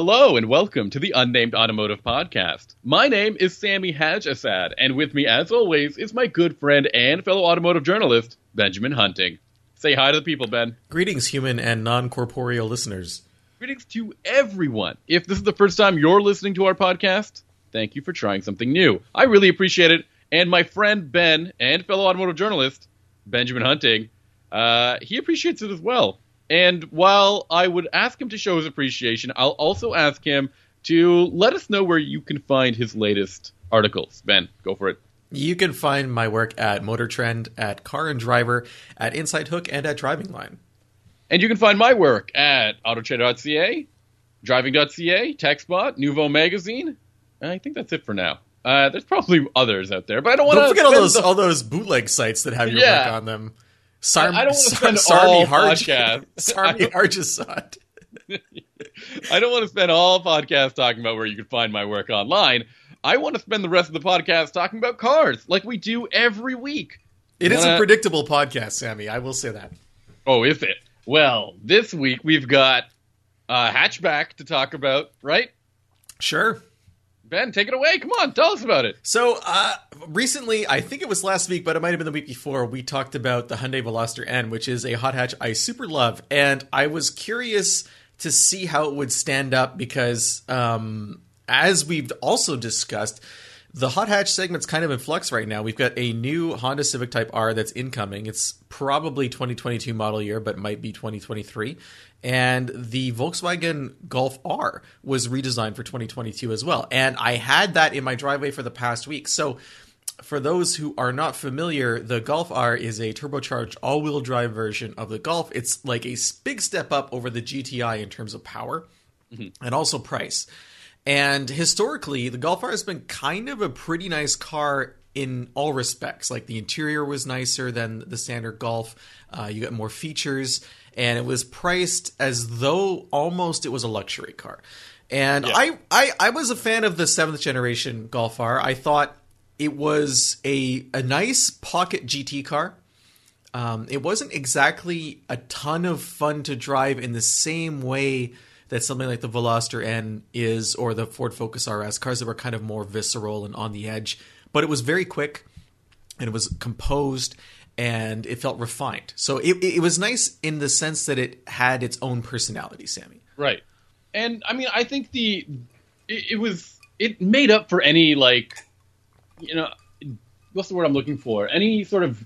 Hello and welcome to the Unnamed Automotive Podcast. My name is Sammy Haj Assaad, and with me, as always, is my good friend and fellow automotive journalist, Benjamin Hunting. Say hi to the people, Ben. Greetings, human and non corporeal listeners. Greetings to everyone. If this is the first time you're listening to our podcast, thank you for trying something new. I really appreciate it. And my friend Ben and fellow automotive journalist, Benjamin Hunting, uh, he appreciates it as well. And while I would ask him to show his appreciation, I'll also ask him to let us know where you can find his latest articles. Ben, go for it. You can find my work at Motor Trend, at Car and Driver, at Inside Hook, and at Driving Line. And you can find my work at autotrader.ca, driving.ca, TechSpot, Nuvo Magazine. I think that's it for now. Uh, there's probably others out there, but I don't want to forget all those all those bootleg sites that have your Yeah. work on them. Sarm, I don't wanna Sar- spend all Harj- podcast- Sarmi Harjasad. I don't want to spend all podcast talking about where you can find my work online. I want to spend the rest of the podcast talking about cars, like we do every week. It is a predictable podcast, Sammy. I will say that. Oh, is it? Well, this week we've got a hatchback to talk about, right? Sure. Ben, take it away. Come on, tell us about it. So uh, recently, I think it was last week, but it might have been the week before. We talked about the Hyundai Veloster N, which is a hot hatch I super love, and I was curious to see how it would stand up because, um, as we've also discussed, the hot hatch segment's kind of in flux right now. We've got a new Honda Civic Type R that's incoming. It's probably 2022 model year, but might be 2023. And the Volkswagen Golf R was redesigned for 2022 as well. And I had that in my driveway for the past week. So for those who are not familiar, the Golf R is a turbocharged all-wheel drive version of the Golf. It's like a big step up over the GTI in terms of power mm-hmm. and also price. And historically, the Golf R has been kind of a pretty nice car in all respects. Like the interior was nicer than the standard Golf. Uh, you got more features, and it was priced as though almost it was a luxury car. And I, I, I was a fan of the seventh generation Golf R. I thought it was a a nice pocket GT car. Um, it wasn't exactly a ton of fun to drive in the same way that something like the Veloster N is or the Ford Focus RS, cars that were kind of more visceral and on the edge. But it was very quick and it was composed and it felt refined. So it, it was nice in the sense that it had its own personality, Sammy. Right. And I mean, I think the it, it was it made up for any like you know what's the word I'm looking for? Any sort of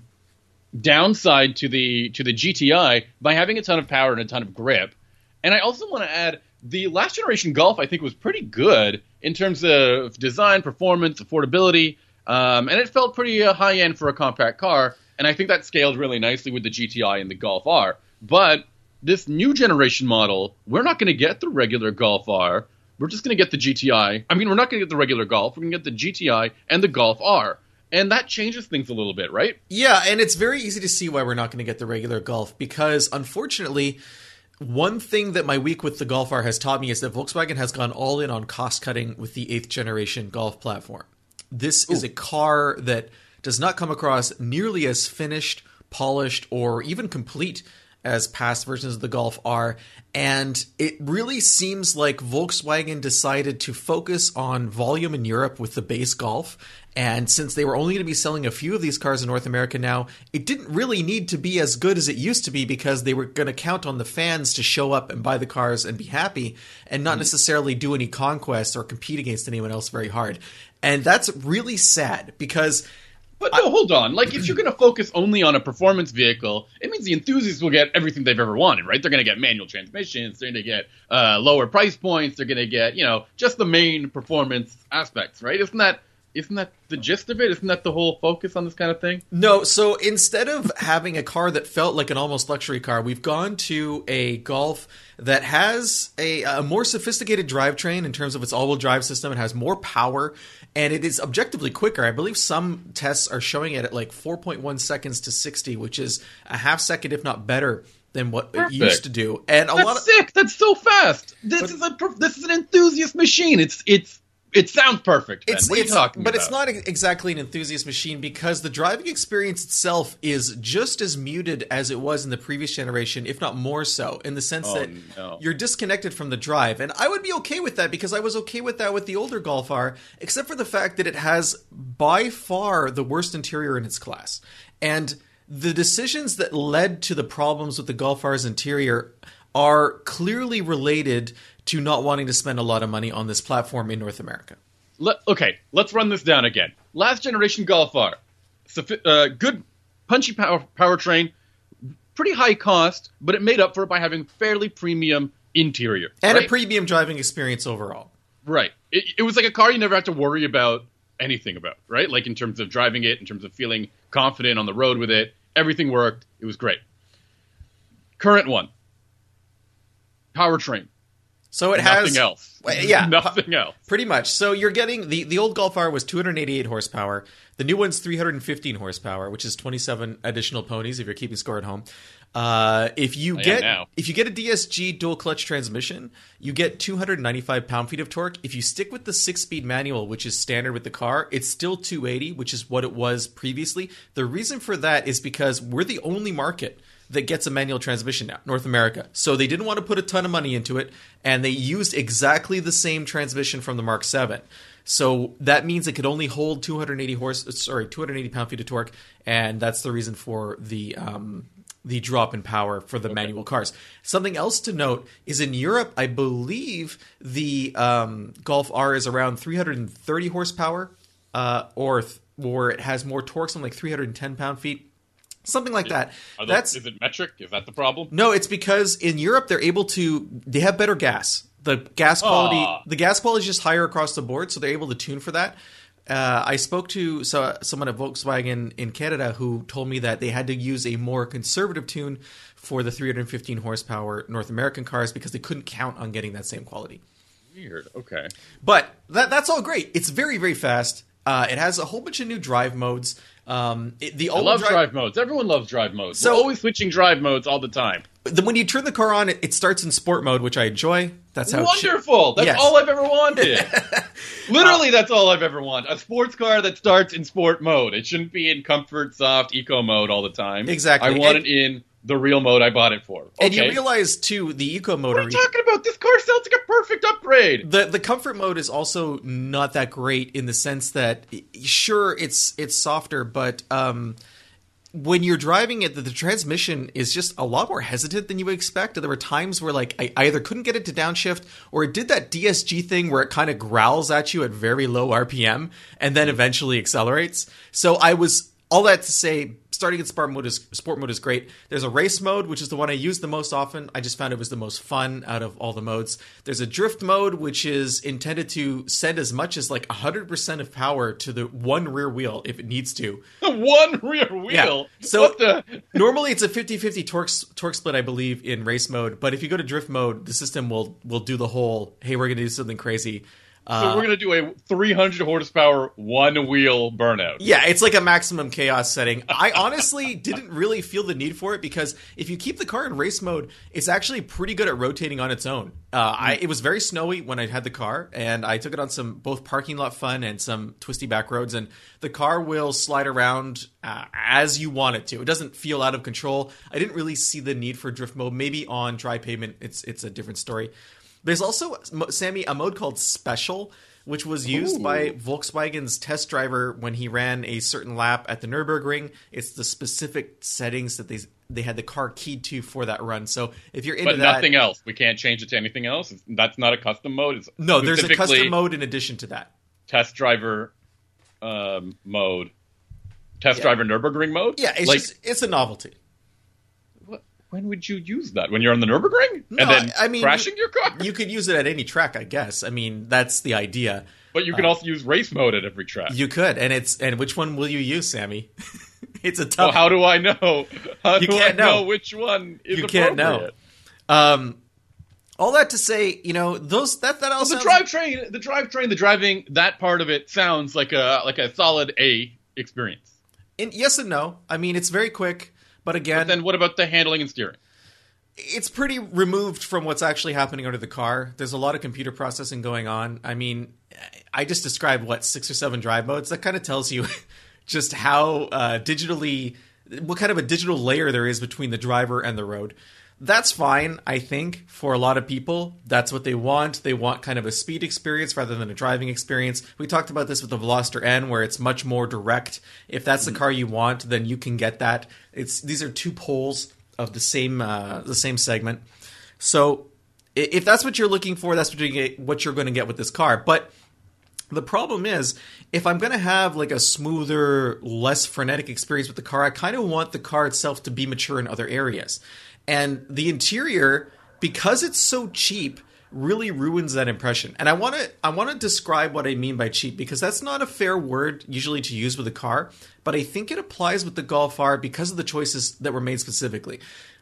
downside to the to the GTI by having a ton of power and a ton of grip. And I also want to add the last generation Golf I think was pretty good in terms of design, performance, affordability, um, and it felt pretty uh, high end for a compact car. And I think that scaled really nicely with the GTI and the Golf R. But this new generation model, we're not going to get the regular Golf R. We're just going to get the GTI. I mean, we're not going to get the regular Golf. We're going to get the GTI and the Golf R. And that changes things a little bit, right? Yeah, and it's very easy to see why we're not going to get the regular Golf because unfortunately, one thing that my week with the Golf R has taught me is that Volkswagen has gone all in on cost cutting with the eighth generation Golf platform. This is a car that does not come across nearly as finished, polished, or even complete as past versions of the Golf are. And it really seems like Volkswagen decided to focus on volume in Europe with the base Golf. And since they were only going to be selling a few of these cars in North America now, it didn't really need to be as good as it used to be because they were going to count on the fans to show up and buy the cars and be happy and not mm-hmm. necessarily do any conquests or compete against anyone else very hard. And that's really sad because But no, hold on. Like, if you're going to focus only on a performance vehicle, it means the enthusiasts will get everything they've ever wanted, right? They're going to get manual transmissions. They're going to get uh, lower price points. They're going to get, you know, just the main performance aspects, right? Isn't that isn't that the gist of it? Isn't that the whole focus on this kind of thing? No, so instead of having a car that felt like an almost luxury car, we've gone to a Golf that has a, a more sophisticated drivetrain in terms of its all-wheel drive system. It has more power, and it is objectively quicker. I believe some tests are showing it at like 4.1 seconds to 60, which is a half second, if not better, than what it used to do. And a That's lot of sick. That's so fast. This is a this is an enthusiast machine. It's it's it sounds perfect. Ben. It's, what are you talking but about? it's not exactly an enthusiast machine because the driving experience itself is just as muted as it was in the previous generation, if not more so, in the sense Oh, that no. you're disconnected from the drive. And I would be okay with that because I was okay with that with the older Golf R, except for the fact that it has by far the worst interior in its class. And the decisions that led to the problems with the Golf R's interior are clearly related to not wanting to spend a lot of money on this platform in North America. Let, okay, let's run this down again. Last generation Golf R, uh, good punchy power powertrain, pretty high cost, but it made up for it by having fairly premium interior and right? a premium driving experience overall. right. It, it was like a car you never had to worry about anything about, right? Like in terms of driving it, in terms of feeling confident on the road with it, everything worked. It was great. Current one, powertrain, So it nothing has else. Yeah. nothing else. pretty much. So you're getting the the old Golf R was 288 horsepower. The new one's 315 horsepower, which is 27 additional ponies if you're keeping score at home. Uh, if you I get if you get a DSG dual clutch transmission, you get 295 pound feet of torque. If you stick with the six speed manual, which is standard with the car, it's still 280, which is what it was previously. The reason for that is because we're the only market that gets a manual transmission now, North America. So they didn't want to put a ton of money into it, and they used exactly the same transmission from the Mark 7. So that means it could only hold 280 horse, sorry, 280 pound feet of torque, and that's the reason for the um, the drop in power for the manual cars. Something else to note is in Europe, I believe the um, Golf R is around 330 horsepower, uh, or th- or it has more torque, something like 310 pound feet, something like that. Those- That's is it metric? Is that the problem? no, it's because in Europe they're able to they have better gas. The gas quality Aw. the gas quality is just higher across the board, so they're able to tune for that. Uh, I spoke to so, someone at Volkswagen in Canada who told me that they had to use a more conservative tune for the 315 horsepower North American cars because they couldn't count on getting that same quality. Weird. Okay. But that, that's all great. It's very very fast. Uh, it has a whole bunch of new drive modes. Um, it, the I old love drive, drive modes. Everyone loves drive modes. So- We're always switching drive modes all the time. Then when you turn the car on, it, it starts in sport mode, which I enjoy. That's how Wonderful. That's Yes. all I've ever wanted. Literally, that's all I've ever wanted. A sports car that starts in sport mode. It shouldn't be in comfort, soft, eco mode all the time. Exactly. I want And- it in the real mode I bought it for. And you realize too, the eco mode. what are you talking about? This car sounds like a perfect upgrade. the the comfort mode is also not that great in the sense that sure it's it's softer, but um, when you're driving it, the, the transmission is just a lot more hesitant than you would expect. There were times where like I, I either couldn't get it to downshift or it did that DSG thing where it kind of growls at you at very low RPM and then eventually accelerates. So I was all that to say starting in sport mode is sport mode is great. There's a race mode, which is the one I use the most often. I just found it was the most fun out of all the modes. There's a drift mode, which is intended to send as much as like 100% of power to the one rear wheel if it needs to. One rear wheel. Yeah. So- what the? Normally it's a 50-50 torque torque split, I believe, in race mode. But if you go to drift mode, the system will will do the whole, hey, we're gonna do something crazy. So Uh, we're gonna do a 300 horsepower one wheel burnout. Yeah, it's like a maximum chaos setting. I honestly didn't really feel the need for it because if you keep the car in race mode, it's actually pretty good at rotating on its own. Uh, I, it was very snowy when I had the car, and I took it on some both parking lot fun and some twisty back roads, and the car will slide around uh, as you want it to. It doesn't feel out of control. I didn't really see the need for drift mode. Maybe on dry pavement, it's it's a different story. There's also Sammy a mode called Special, which was used by Volkswagen's test driver when he ran a certain lap at the Nurburgring. It's the specific settings that they they had the car keyed to for that run. So if you're into But that, nothing else. We can't change it to anything else. It's- That's not a custom mode. It's no, there's a custom mode in addition to that. Test driver um, mode. Test Yeah. driver Nurburgring mode. Yeah, it's like just it's a novelty. When would you use that? When you're on the Nurburgring No, and then I- I mean, crashing your car? You could use it at any track, I guess. I mean, that's the idea. but you can also use race mode at every track. Uh, You could, and it's and which one will you use, Sammy? it's a well, tough. how do I know? How You do can't I know. know. which one is You can't know. Um, all that to say, you know, those that that all Well, the drivetrain, the drivetrain, the driving, that part of it sounds like a like a solid A experience. And yes and no. I mean, it's very quick, but again, Then what about the handling and steering? it's pretty removed from what's actually happening under the car. There's a lot of computer processing going on. I mean, I just described what six or seven drive modes. That kind of tells you just how uh, digitally, what kind of a digital layer there is between the driver and the road. That's fine, I think, for a lot of people. That's what they want. They want kind of a speed experience rather than a driving experience. We talked about this with the Veloster N, where it's much more direct. If that's the car you want, then you can get that. It's these are two poles of the same uh, the same segment. So if that's what you're looking for, that's what you get, what you're going to get with this car. But the problem is, if I'm going to have like a smoother, less frenetic experience with the car, I kind of want the car itself to be mature in other areas. And the interior, because it's so cheap, really ruins that impression. And I want to I want to describe what I mean by cheap because that's not a fair word usually to use with a car, but I think it applies with the Golf R because of the choices that were made specifically.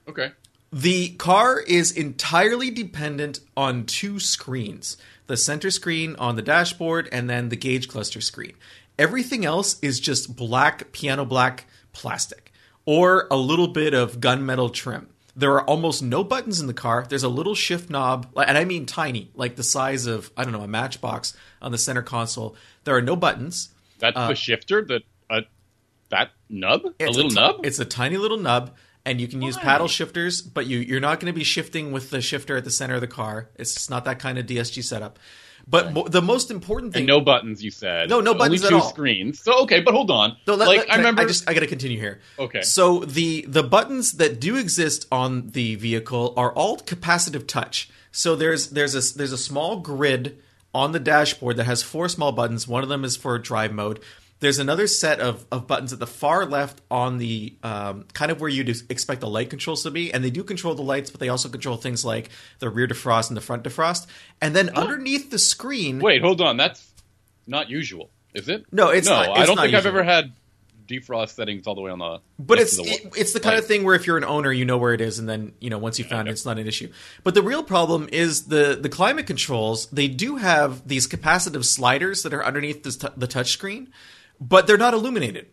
Okay. The car is entirely dependent on two screens the center screen on the dashboard and then the gauge cluster screen. Everything else is just black, piano black plastic or a little bit of gunmetal trim. There are almost no buttons in the car. There's a little shift knob, and I mean tiny, like the size of, I don't know, a matchbox on the center console. There are no buttons. That's uh, the shifter, the uh, that nub, a little a t- nub. It's a tiny little nub, and you can use paddle shifters, but you you're not going to be shifting with the shifter at the center of the car. It's not that kind of DSG setup. But mo- the most important thing, and no buttons. You said no, no buttons Only two at all. screens. So okay, but hold on. No, let, like let, I remember, I just I got to continue here. Okay. So the the buttons that do exist on the vehicle are all capacitive touch. So there's there's a there's a small grid on the dashboard that has four small buttons. One of them is for drive mode. There's another set of, of buttons at the far left on the um, kind of where you'd expect the light controls to be, and they do control the lights, but they also control things like the rear defrost and the front defrost. And then oh. underneath the screen, wait, hold on, that's not usual, is it? No, it's no. Not, it's I don't think usual. I've ever had defrost settings all the way on the. But it's the, it, it's the kind of thing where if you're an owner, you know where it is, and then you know once you found it, it's not an issue. But the real problem is the the climate controls. They do have these capacitive sliders that are underneath the, t- the touchscreen, but they're not illuminated.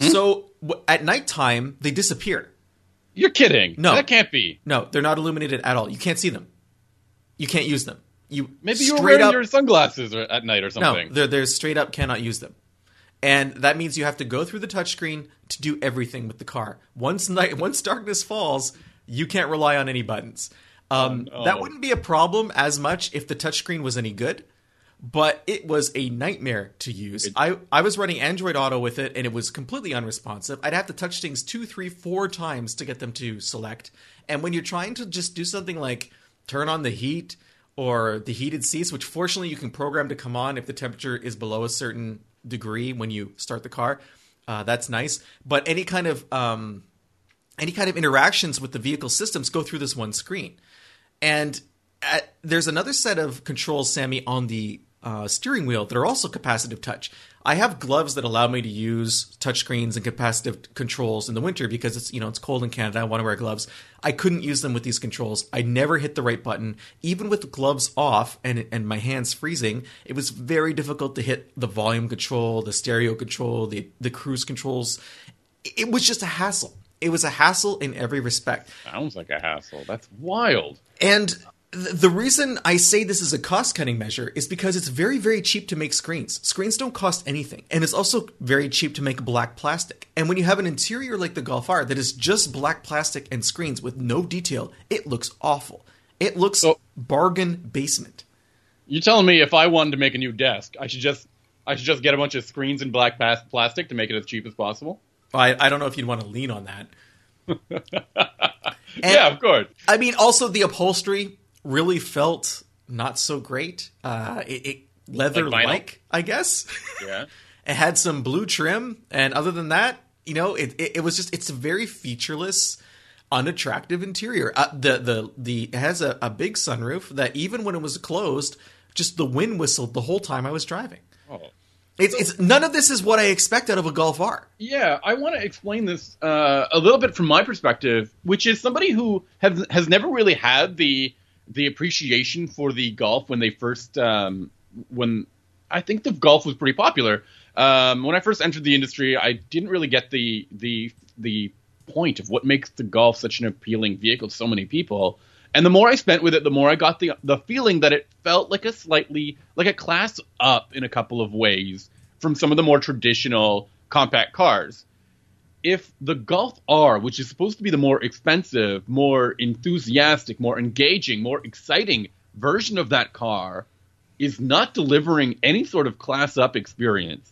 Hmm? So w- at nighttime, they disappear. You're kidding? No, that can't be. No, they're not illuminated at all. You can't see them. You can't use them. You maybe you're wearing up, your sunglasses at night or something. No, they're, they're straight up cannot use them and that means you have to go through the touchscreen to do everything with the car. Once night, once darkness falls, you can't rely on any buttons. Um, oh, no. That wouldn't be a problem as much if the touchscreen was any good, but it was a nightmare to use. It, I I was running Android Auto with it, and it was completely unresponsive. I'd have to touch things two, three, four times to get them to select. And when you're trying to just do something like turn on the heat or the heated seats, which fortunately you can program to come on if the temperature is below a certain degree when you start the car. Uh, that's nice. But any kind of um, any kind of interactions with the vehicle systems go through this one screen. And at, there's another set of controls, Sammy, on the uh, steering wheel that are also capacitive touch. I have gloves that allow me to use touchscreens and capacitive controls in the winter because it's you know it's cold in Canada. I want to wear gloves. I couldn't use them with these controls. I never hit the right button, even with the gloves off and and my hands freezing. It was very difficult to hit the volume control, the stereo control, the the cruise controls. It was just a hassle. It was a hassle in every respect. Sounds like a hassle. That's wild. And the reason I say this is a cost cutting measure is because it's very, very cheap to make screens. Screens don't cost anything. And it's also very cheap to make black plastic. And when you have an interior like the Golf R that is just black plastic and screens with no detail, it looks awful. It looks so, bargain basement. You're telling me if I wanted to make a new desk, I should just I should just get a bunch of screens and black plastic to make it as cheap as possible? I, I don't know if you'd want to lean on that. yeah, of course. I mean, also the upholstery really felt not so great. Uh, it, it leather like, I guess. Yeah. it had some blue trim, and other than that, you know, it, it, it was just it's a very featureless, unattractive interior. Uh, the the the it has a, a big sunroof that even when it was closed, just the wind whistled the whole time I was driving. Oh. It's, it's none of this is what I expect out of a Golf R. Yeah, I want to explain this uh, a little bit from my perspective, which is somebody who has has never really had the the appreciation for the Golf when they first um, when I think the Golf was pretty popular. Um, when I first entered the industry, I didn't really get the the the point of what makes the Golf such an appealing vehicle to so many people. And the more I spent with it, the more I got the the feeling that it felt like a slightly like a class up in a couple of ways from some of the more traditional compact cars. If the Golf R, which is supposed to be the more expensive, more enthusiastic, more engaging, more exciting version of that car, is not delivering any sort of class up experience,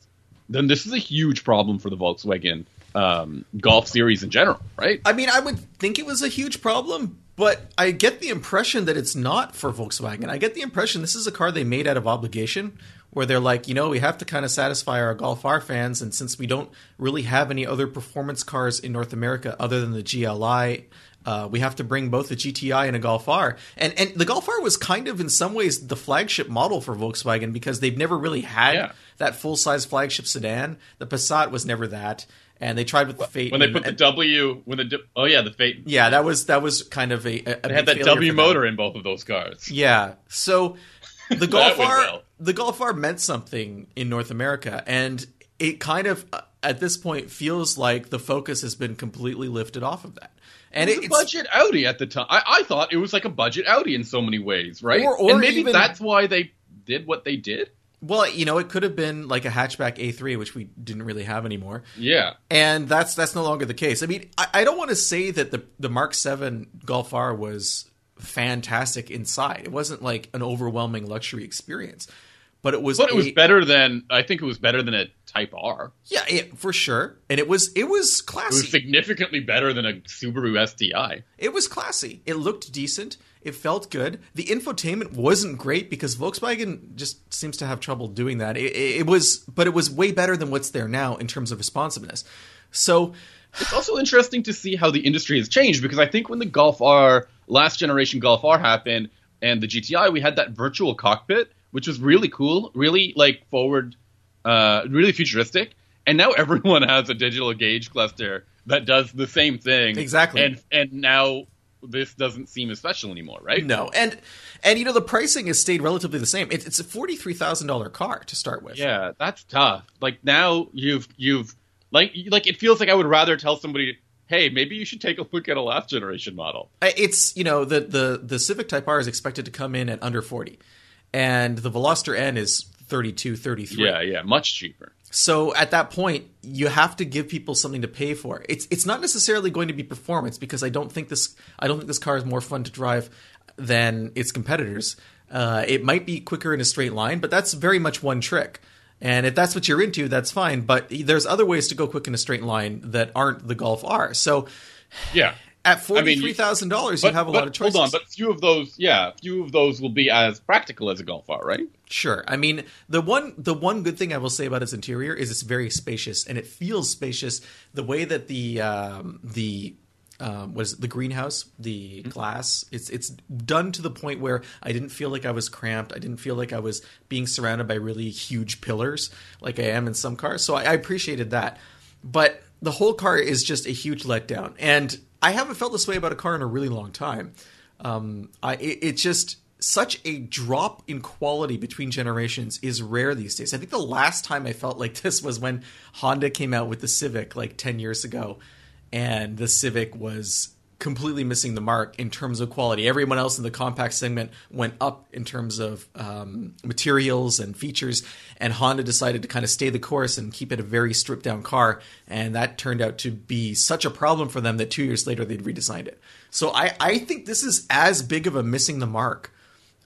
then this is a huge problem for the Volkswagen um, Golf series in general, right? I mean, I would think it was a huge problem, but I get the impression that it's not for Volkswagen. I get the impression this is a car they made out of obligation, where they're like, you know, we have to kind of satisfy our Golf R fans, and since we don't really have any other performance cars in North America other than the GLI. Uh, we have to bring both a GTI and a Golf R, and and the Golf R was kind of in some ways the flagship model for Volkswagen because they've never really had Yeah. that full size flagship sedan. The Passat was never that, and they tried with the Phaeton. When they and- put the and- W, when the oh yeah, the Phaeton, yeah, that was that was kind of a, a they had that W motor in both of those cars. Yeah, so the Golf R, well. The Golf R meant something in North America, and it kind of uh, at this point feels like the focus has been completely lifted off of that. And It was a budget Audi at the time. I, I thought it was like a budget Audi in so many ways, right? Or- or and maybe even- that's why they did what they did. well, you know, it could have been like a hatchback A3, which we didn't really have anymore. Yeah, and that's that's no longer the case. I mean, I, I don't want to say that the the Mark Seven Golf R was fantastic inside. It wasn't like an overwhelming luxury experience, but it was. but it was better than I think it was better than a Type R. Yeah, it, for sure. And it was it was classy. It was significantly better than a Subaru STI. It was classy. It looked decent. It felt good. The infotainment wasn't great because Volkswagen just seems to have trouble doing that. It, it was, but it was way better than what's there now in terms of responsiveness. So, It's also interesting to see how the industry has changed because I think when the Golf R, last generation Golf R happened, and the GTI, we had that virtual cockpit, which was really cool, really like forward, uh, really futuristic. And now everyone has a digital gauge cluster that does the same thing. Exactly. And and now this doesn't seem as special anymore, right? no, and and you know the pricing has stayed relatively the same. It, it's a forty three thousand dollar car to start with. Yeah, that's tough. Like now you've you've like like it feels like I would rather tell somebody, hey, maybe you should take a look at a last generation model. Uh, It's you know the the the Civic Type R is expected to come in at under forty, and the Veloster N is 32, 33. Yeah, yeah, much cheaper. So at that point, you have to give people something to pay for. It's it's not necessarily going to be performance because I don't think this I don't think this car is more fun to drive than its competitors. Uh, it might be quicker in a straight line, but that's very much one trick. And if that's what you're into, that's fine. But there's other ways to go quick in a straight line that aren't the Golf R. So Yeah. At I forty mean, three you- thousand dollars, you have a but lot of choices. hold on, but few of those, yeah, few of those will be as practical as a Golf R, right? Sure. I mean, the one the one good thing I will say about its interior is it's very spacious and it feels spacious. The way that the um, the um, what is it, the greenhouse, the glass, it's it's done to the point where I didn't feel like I was cramped. I didn't feel like I was being surrounded by really huge pillars like I am in some cars. So I, I appreciated that. But the whole car is just a huge letdown, and I haven't felt this way about a car in a really long time. Um, I it, it just such a drop in quality between generations is rare these days. I think the last time I felt like this was when Honda came out with the Civic like 10 years ago and the Civic was completely missing the mark in terms of quality. Everyone else in the compact segment went up in terms of um, materials and features, and Honda decided to kind of stay the course and keep it a very stripped down car. And that turned out to be such a problem for them that two years later they'd redesigned it. So I, I think this is as big of a missing the mark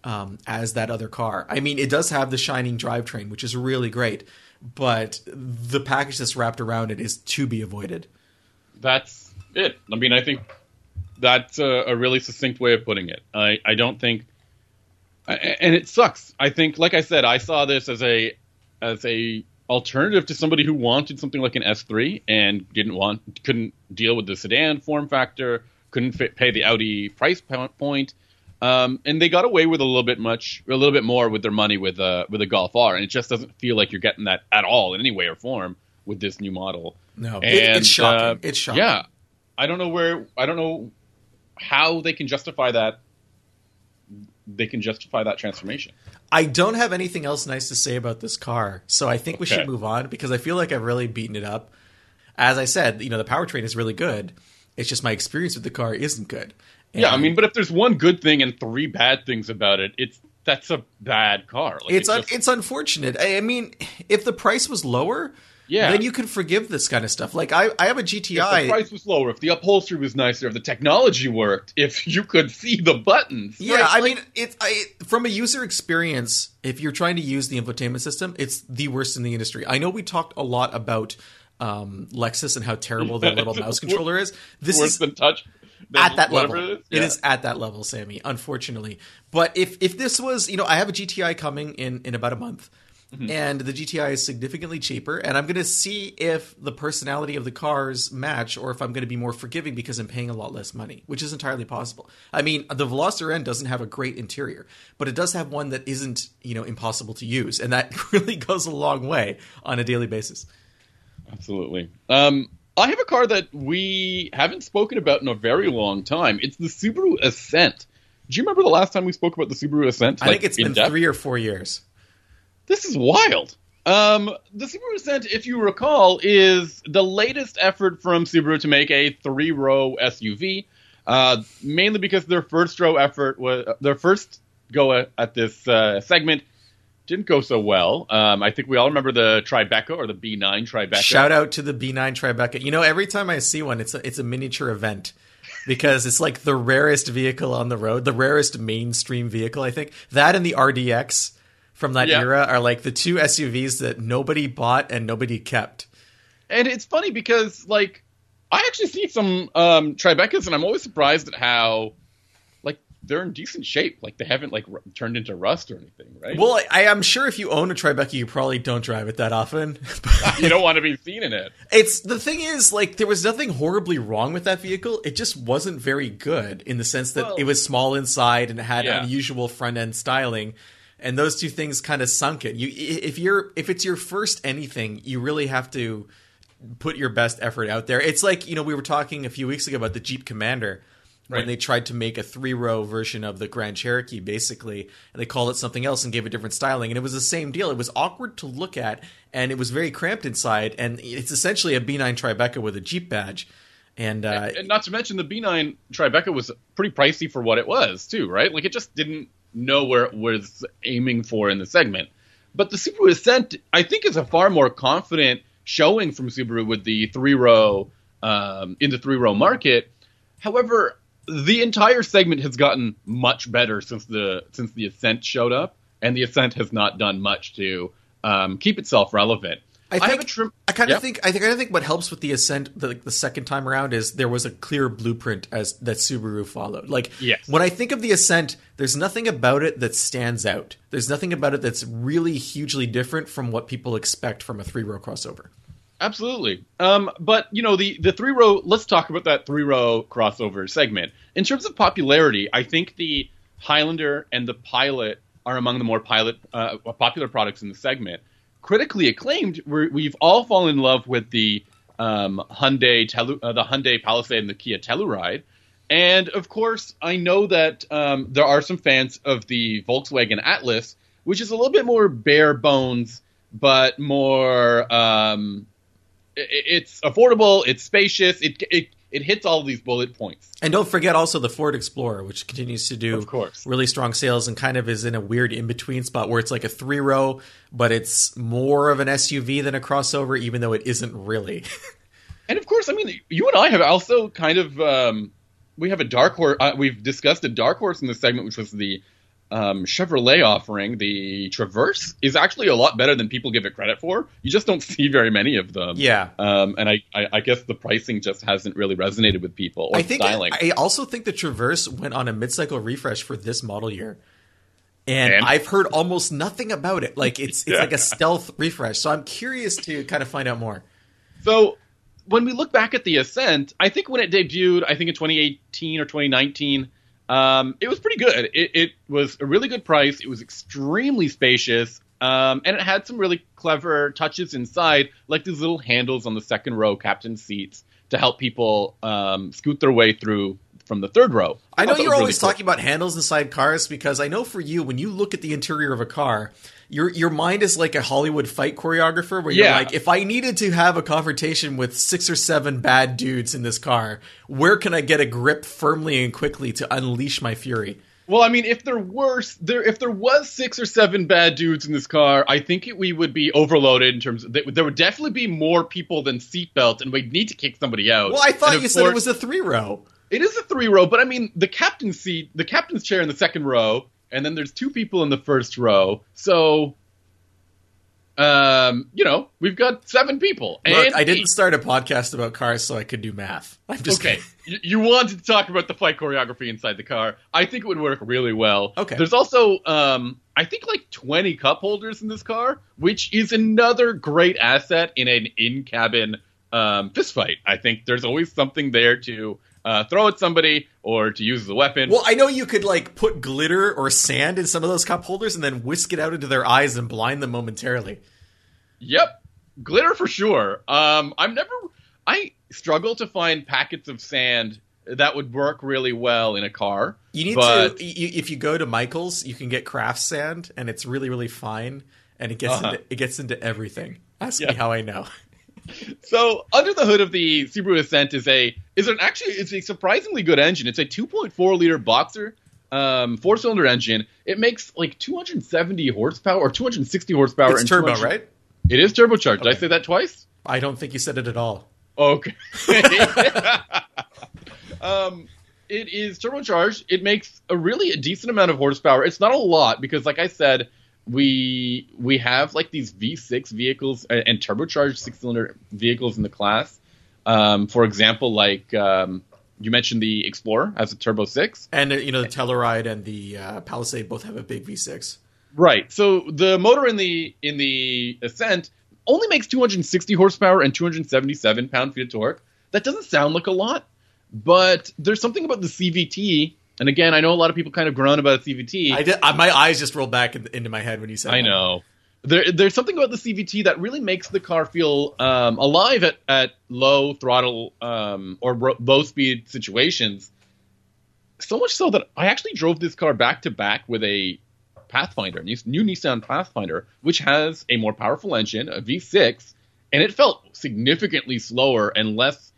um, as that other car. I mean, it does have the shining drivetrain, which is really great, but the package that's wrapped around it is to be avoided. That's it. I mean, I think that's a, a really succinct way of putting it. I, I don't think, and it sucks. I think, like I said, I saw this as a as a alternative to somebody who wanted something like an S3 and didn't want, couldn't deal with the sedan form factor, couldn't fit, pay the Audi price point. Um, and they got away with a little bit much, a little bit more with their money with a with a Golf R, and it just doesn't feel like you're getting that at all in any way or form with this new model. No, And, it, it's shocking. uh, it's shocking. Yeah, I don't know where. I don't know how they can justify that. They can justify that transformation. I don't have anything else nice to say about this car, so I think we Okay. should move on because I feel like I've really beaten it up. As I said, you know, the powertrain is really good. It's just my experience with the car isn't good. yeah, I mean, but if there's one good thing and three bad things about it, it's that's a bad car. Like, it's it un- just- it's unfortunate. I, I mean, if the price was lower, Yeah. then you can forgive this kind of stuff. Like I, I have a if GTI. the price was lower, if the upholstery was nicer, if the technology worked, if you could see the buttons. Yeah, right? I Like, mean, it's I, from a user experience. If you're trying to use the infotainment system, it's the worst in the industry. I know we talked a lot about um, Lexus and how terrible their little mouse controller is. This worse is than touch than at that level. It is. Yeah. is at that level, Sammy. Unfortunately, but if if this was, you know, I have a GTI coming in in about a month. Mm-hmm. And the GTI is significantly cheaper, and I'm going to see if the personality of the cars match, or if I'm going to be more forgiving because I'm paying a lot less money, which is entirely possible. I mean, the Veloster N doesn't have a great interior, but it does have one that isn't, you know, impossible to use, and that really goes a long way on a daily basis. Absolutely. Um, I have a car that we haven't spoken about in a very long time. It's the Subaru Ascent. Do you remember the last time we spoke about the Subaru Ascent? I Like, think it's been depth? three or four years. This is wild. Um, the Subaru Ascent, if you recall, is the latest effort from Subaru to make a three-row SUV. Uh, mainly because their first row effort was their first go at, at this uh, segment didn't go so well. Um, I think we all remember the Tribeca or the B9 Tribeca. Shout out to the B9 Tribeca. You know, every time I see one, it's a, it's a miniature event because it's like the rarest vehicle on the road, the rarest mainstream vehicle. I think that and the RDX from that Yeah. era are like the two SUVs that nobody bought and nobody kept. And it's funny because like I actually see some um Tribecas and I'm always surprised at how like they're in decent shape. Like they haven't like r- turned into rust or anything, right? Well, I, am sure if you own a Tribeca, you probably don't drive it that often. you don't want to be seen in it. It's the thing is like there was nothing horribly wrong with that vehicle. It just wasn't very good in the sense that Well- it was small inside and it had Yeah. unusual front end styling. And those two things kind of sunk it. You if you're if it's your first anything, you really have to put your best effort out there. It's like, you know, we were talking a few weeks ago about the Jeep Commander when they tried to make a three row version of the Grand Cherokee, basically, and they called it something else and gave it different styling. And it was the same deal. It was awkward to look at, and it was very cramped inside. And it's essentially a B9 Tribeca with a Jeep badge. And, uh, and not to mention the B9 Tribeca was pretty pricey for what it was too, right? Like it just didn't know where it was aiming for in the segment. But the Subaru Ascent, I think, is a far more confident showing from Subaru with the three row um, in the three row market. However, the entire segment has gotten much better since the since the Ascent showed up, and the Ascent has not done much to um, keep itself relevant. I have think a trim- I kind of Yeah. think I think I think what helps with the ascent the, the second time around is there was a clear blueprint as that Subaru followed. Like Yes. when I think of the ascent, there's nothing about it that stands out. There's nothing about it that's really hugely different from what people expect from a three row crossover. Absolutely. Um, but you know the the three row. Let's talk about that three row crossover segment. In terms of popularity, I think the Highlander and the Pilot are among the more pilot uh, popular products in the segment. Critically acclaimed, we're, we've all fallen in love with the um, Hyundai Telu- uh, the Hyundai Palisade and the Kia Telluride. And of course, I know that um, there are some fans of the Volkswagen Atlas, which is a little bit more bare bones, but more um, i- i- it's affordable, it's spacious, it, it it hits all these bullet points. And don't forget also the Ford Explorer, which continues to do Of course. really strong sales and kind of is in a weird in between spot where it's like a three row, but it's more of an SUV than a crossover, even though it isn't really. And of course, I mean, you and I have also kind of um, we have a dark horse. Uh, we've discussed a dark horse in this segment, which was the um, Chevrolet offering. The Traverse is actually a lot better than people give it credit for. You just don't see very many of them. Yeah. Um, and I, I, I guess the pricing just hasn't really resonated with people or I think styling. I also think the Traverse went on a mid-cycle refresh for this model year. And, And? I've heard almost nothing about it. Like it's it's Yeah. like a stealth refresh. So I'm curious to kind of find out more. So when we look back at the Ascent, I think when it debuted, I think in 2018 or 2019, um, it was pretty good. It, it was a really good price. It was extremely spacious, um, and it had some really clever touches inside, like these little handles on the second row captain seats to help people um, scoot their way through from the third row. I know you're always really cool. talking about handles inside cars because I know for you, when you look at the interior of a car, your your mind is like a Hollywood fight choreographer where you're Yeah. like, if I needed to have a confrontation with six or seven bad dudes in this car, where can I get a grip firmly and quickly to unleash my fury? Well, I mean, if there were there if there was six or seven bad dudes in this car, I think it, we would be overloaded in terms of there would definitely be more people than seatbelt, and we'd need to kick somebody out. Well, I thought And you said it was a three row. It is a three row, but I mean, the captain's seat, the captain's chair in the second row, and then there's two people in the first row. So, um, you know, we've got seven people. Look, and I didn't start a podcast about cars so I could do math. I'm just Okay, kidding. you, you wanted to talk about the fight choreography inside the car. I think it would work really well. Okay. There's also, um, I think like 20 cup holders in this car, which is another great asset in an in-cabin um, fist fight. I think there's always something there to uh, throw at somebody or to use as a weapon. Well, I know you could like put glitter or sand in some of those cup holders and then whisk it out into their eyes and blind them momentarily. Yep, glitter for sure. Um, I'm never. I struggle to find packets of sand that would work really well in a car. You need but, to you, if you go to Michael's, you can get craft sand, and it's really really fine, and it gets Uh-huh. into, it gets into everything. Ask Yeah. me how I know. So under the hood of the Subaru Ascent is a is an actually it's a surprisingly good engine. It's a 2.4 liter boxer. Um, four cylinder engine. It makes like 270 horsepower or 260 horsepower. It's turbo, 200 right? It is turbocharged. Did I say that twice? I don't think you said it at all. Okay. um, it is turbocharged. It makes a really a decent amount of horsepower. It's not a lot because, like I said, we we have like these V6 vehicles and, and turbocharged six cylinder vehicles in the class. Um, for example, like um, you mentioned, the Explorer has a turbo six. And uh, you know the Telluride and the uh, Palisade both have a big V6. Right. So the motor in the in the Ascent only makes 260 horsepower and 277 pound feet of torque. That doesn't sound like a lot, but there's something about the CVT. And again, I know a lot of people kind of groan about the CVT. I did, I, my eyes just rolled back in, into my head when you said. That. I that. know. There, there's something about the CVT that really makes the car feel um, alive at, at low throttle um, or ro- low speed situations. So much so that I actually drove this car back to back with a Pathfinder, new, new Nissan Pathfinder, which has a more powerful engine, a V6, and it felt significantly slower and less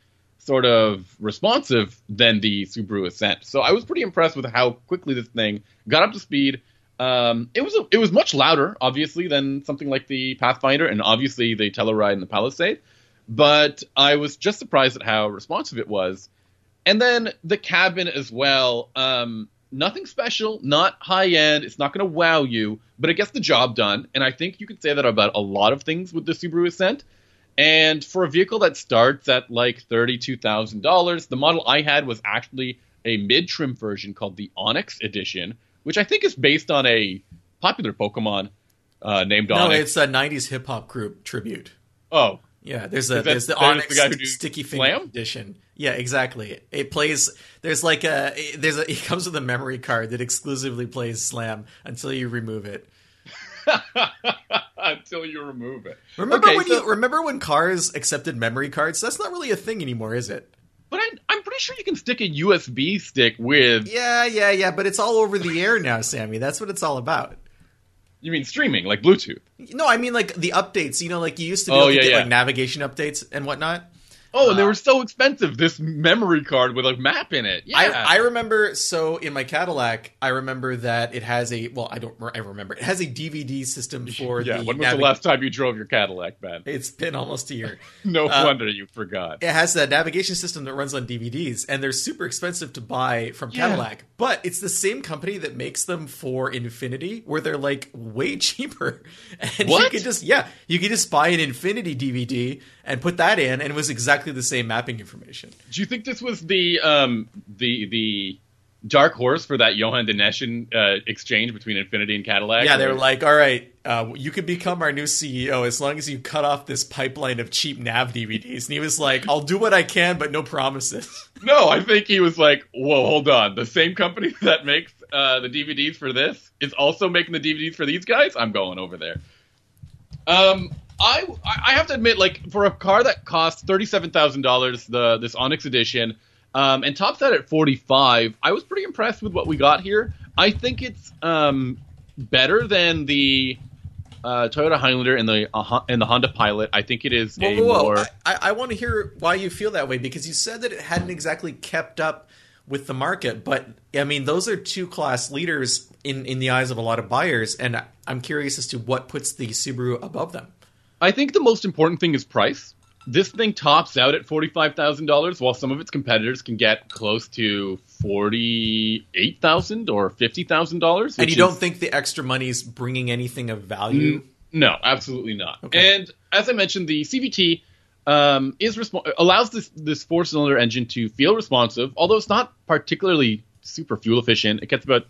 sort of responsive than the Subaru Ascent. So I was pretty impressed with how quickly this thing got up to speed. Um, it was it was much louder, obviously, than something like the Pathfinder and obviously the Telluride and the Palisade. But I was just surprised at how responsive it was. And then the cabin as well. Um, nothing special, not high end. It's not going to wow you, but it gets the job done. And I think you could say that about a lot of things with the Subaru Ascent. And for a vehicle that starts at like $32,000, the model I had was actually a mid trim version called the Onyx Edition, which I think is based on a popular Pokemon uh, named No, Onyx. No, it's a '90s hip hop group tribute. oh, Yeah, there's a that- there's the Onyx the Sticky Finger edition. Yeah, exactly. It plays. There's like a there's a. It comes with a memory card that exclusively plays Slam until you remove it. until you remove it. Remember Okay, when so- you remember when cars accepted memory cards? That's not really a thing anymore, is it? But I, I'm pretty sure you can stick a USB stick with. Yeah, yeah, yeah. But it's all over the air now, Sammy. That's what it's all about. You mean streaming, like Bluetooth? No, I mean like the updates. You know, like you used to be Oh, able to yeah, get yeah. like navigation updates and whatnot. Oh, and they Uh, were so expensive. This memory card with a map in it. Yeah. I, I remember so in my Cadillac, I remember that it has a well, I don't I remember it has a DVD system for yeah. the When was navi- the last time you drove your Cadillac, Ben? It's been almost a year. No Uh, wonder you forgot. It has a navigation system that runs on DVDs, and they're super expensive to buy from Yeah. Cadillac. But it's the same company that makes them for Infiniti, where they're like way cheaper. And you What? could just yeah, you could just buy an Infiniti DVD and put that in, and it was exactly the same mapping information. Do you think this was the um the the dark horse for that Johan de Nysschen uh, exchange between Infiniti and Cadillac? Yeah, they were like, all right, uh, you could become our new CEO as long as you cut off this pipeline of cheap nav DVDs. And he was like, I'll do what I can, but no promises. No, I think he was like, "Whoa, hold on! The same company that makes uh, the DVDs for this is also making the DVDs for these guys. I'm going over there." Um, I I have to admit, like for a car that costs thirty seven thousand dollars, the this Onyx edition, um, and tops out at 45. I was pretty impressed with what we got here. I think it's um, better than the uh, Toyota Highlander and the uh, and the Honda Pilot. I think it is Whoa, a whoa, whoa. more. I, I want to hear why you feel that way because you said that it hadn't exactly kept up with the market, but I mean those are two class leaders in in the eyes of a lot of buyers, and I'm curious as to what puts the Subaru above them. I think the most important thing is price. This thing tops out at forty-five thousand dollars, while some of its competitors can get close to forty-eight thousand or fifty thousand dollars. And you don't think the extra money is bringing anything of value? No, absolutely not. Okay. And as I mentioned, the CVT um, is respo- allows this this four cylinder engine to feel responsive, although it's not particularly super fuel efficient. It gets about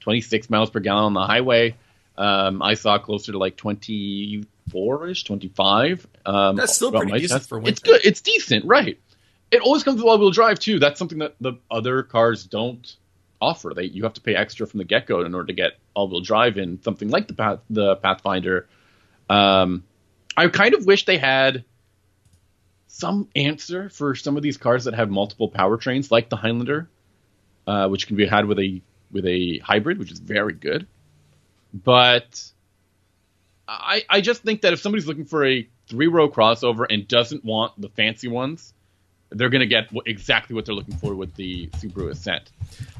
26 miles per gallon on the highway. Um, I saw closer to like 24 ish, 25. Um, That's still pretty decent test. for It's good. It's decent, right? It always comes with all wheel drive too. That's something that the other cars don't offer. They you have to pay extra from the get go in order to get all wheel drive in something like the Path, the Pathfinder. Um, I kind of wish they had some answer for some of these cars that have multiple powertrains, like the Highlander, uh, which can be had with a with a hybrid, which is very good. But I I just think that if somebody's looking for a three row crossover and doesn't want the fancy ones, they're going to get exactly what they're looking for with the Subaru Ascent.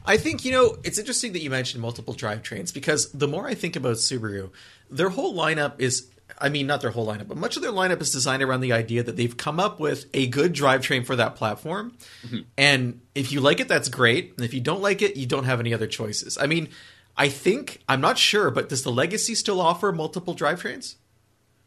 I think you know it's interesting that you mentioned multiple drivetrains because the more I think about Subaru, their whole lineup is. I mean, not their whole lineup, but much of their lineup is designed around the idea that they've come up with a good drivetrain for that platform. Mm-hmm. And if you like it, that's great. And if you don't like it, you don't have any other choices. I mean, I think, I'm not sure, but does the Legacy still offer multiple drivetrains?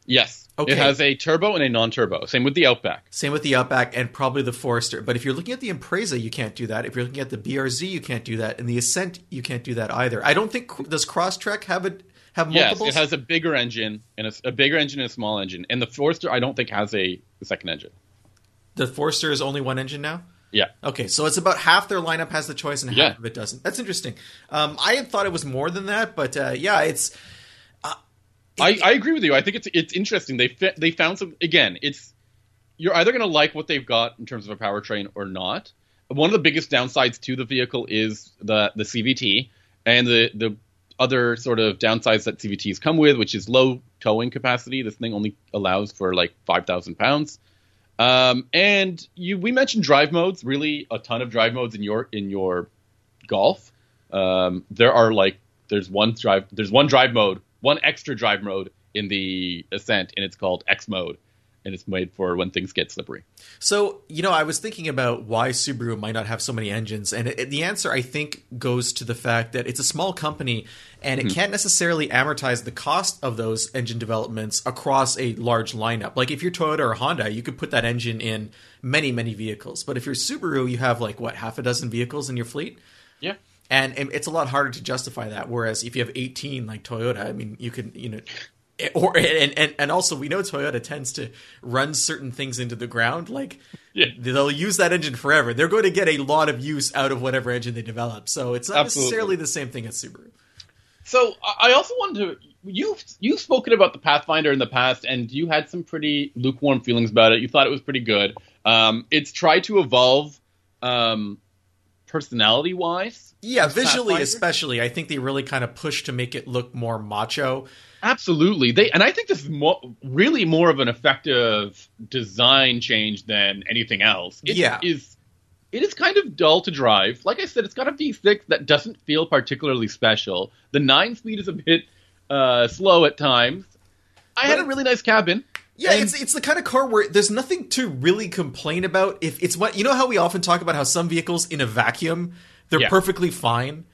Yes, Okay. it has a turbo and a non-turbo. Same with the Outback. Same with the Outback and probably the Forester. But if you're looking at the Impreza, you can't do that. If you're looking at the BRZ, you can't do that. And the Ascent, you can't do that either. I don't think does Crosstrek have it have Yes, it has a bigger engine and a, a bigger engine and a small engine. And the Forester, I don't think has a, a second engine. the Forester is only one engine now. Yeah. Okay, so it's about half their lineup has the choice and half Yeah. of it doesn't. That's interesting. Um, I had thought it was more than that, but uh, yeah, it's. I, I agree with you. I think it's it's interesting. They they found some again. It's you're either going to like what they've got in terms of a powertrain or not. One of the biggest downsides to the vehicle is the the CVT and the the other sort of downsides that CVTs come with, which is low towing capacity. This thing only allows for like five thousand pounds. Um, and you we mentioned drive modes. Really, a ton of drive modes in your in your Golf. Um, there are like there's one drive there's one drive mode, one extra drive mode in the Ascent, and it's called X mode, and it's made for when things get slippery. So you know, I was thinking about why Subaru might not have so many engines, and it, the answer I think goes to the fact that it's a small company and it mm-hmm. can't necessarily amortize the cost of those engine developments across a large lineup. Like if you're Toyota or Honda, you could put that engine in many many vehicles, but if you're Subaru, you have like what half a dozen vehicles in your fleet. Yeah. and and it's a lot harder to justify that. Whereas if you have 18 like Toyota, I mean, you can you know, or and and and also we know Toyota tends to run certain things into the ground. Like Yeah. they'll use that engine forever. They're going to get a lot of use out of whatever engine they develop. So it's not Absolutely. necessarily the same thing as Subaru. So I also wanted to you've you've spoken about the Pathfinder in the past, and you had some pretty lukewarm feelings about it. You thought it was pretty good. Um, it's tried to evolve um, personality wise. Yeah, visually especially, I think they really kind of push to make it look more macho. Absolutely. They and I think this is more, really more of an effective design change than anything else. It Yeah. is it is kind of dull to drive. Like I said, it's got a V6 that doesn't feel particularly special. The 9 speed is a bit uh, slow at times. I had a really nice cabin. Yeah, And- it's it's the kind of car where there's nothing to really complain about. If it's what you know how we often talk about how some vehicles in a vacuum they're Yeah. perfectly fine,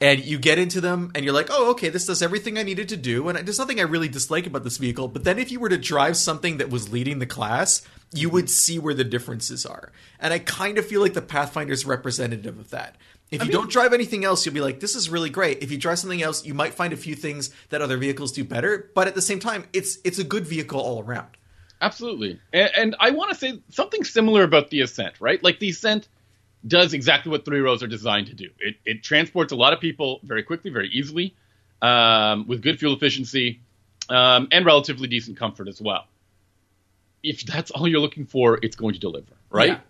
and you get into them and you're like, oh, okay, this does everything I needed to do, and there's nothing I really dislike about this vehicle. But then if you were to drive something that was leading the class, you mm-hmm. would see where the differences are, and I kind of feel like the Pathfinder's representative of that. If you mean- don't drive anything else, you'll be like, this is really great. If you drive something else, you might find a few things that other vehicles do better, but at the same time, it's it's a good vehicle all around. Absolutely. And, and I want to say something similar about the Ascent, right? Like the Ascent does exactly what three rows are designed to do. It, it transports a lot of people very quickly, very easily, um, with good fuel efficiency, um, and relatively decent comfort as well. If that's all you're looking for, it's going to deliver, right? Yeah.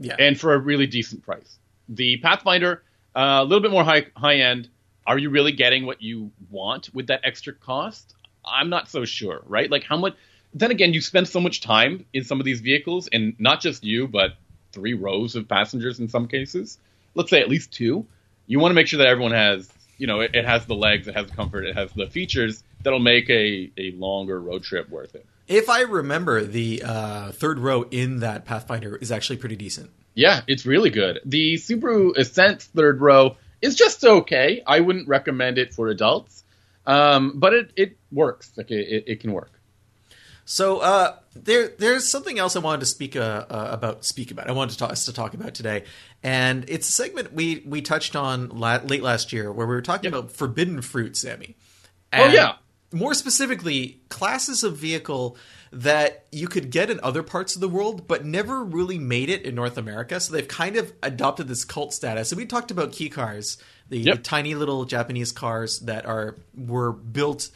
Yeah. and for a really decent price. The Pathfinder, uh, a little bit more high high end. Are you really getting what you want with that extra cost? I'm not so sure, right? Like how much? Then again, you spend so much time in some of these vehicles, and not just you, but three rows of passengers in some cases. Let's say at least two. You want to make sure that everyone has, you know, it, it has the legs, it has the comfort, it has the features that'll make a, a longer road trip worth it. If I remember, the uh, third row in that Pathfinder is actually pretty decent. Yeah, it's really good. The Subaru Ascent third row is just okay. I wouldn't recommend it for adults, um, but it, it works. Like it, it, it can work. So uh, there, there's something else I wanted to speak uh, uh, about. Speak about. I wanted to talk, us to talk about today, and it's a segment we we touched on la- late last year where we were talking Yep. about forbidden fruit, Sammy. Oh, yeah. More specifically, classes of vehicle that you could get in other parts of the world, but never really made it in North America. So they've kind of adopted this cult status. So we talked about key cars, the, Yep. the tiny little Japanese cars that are were built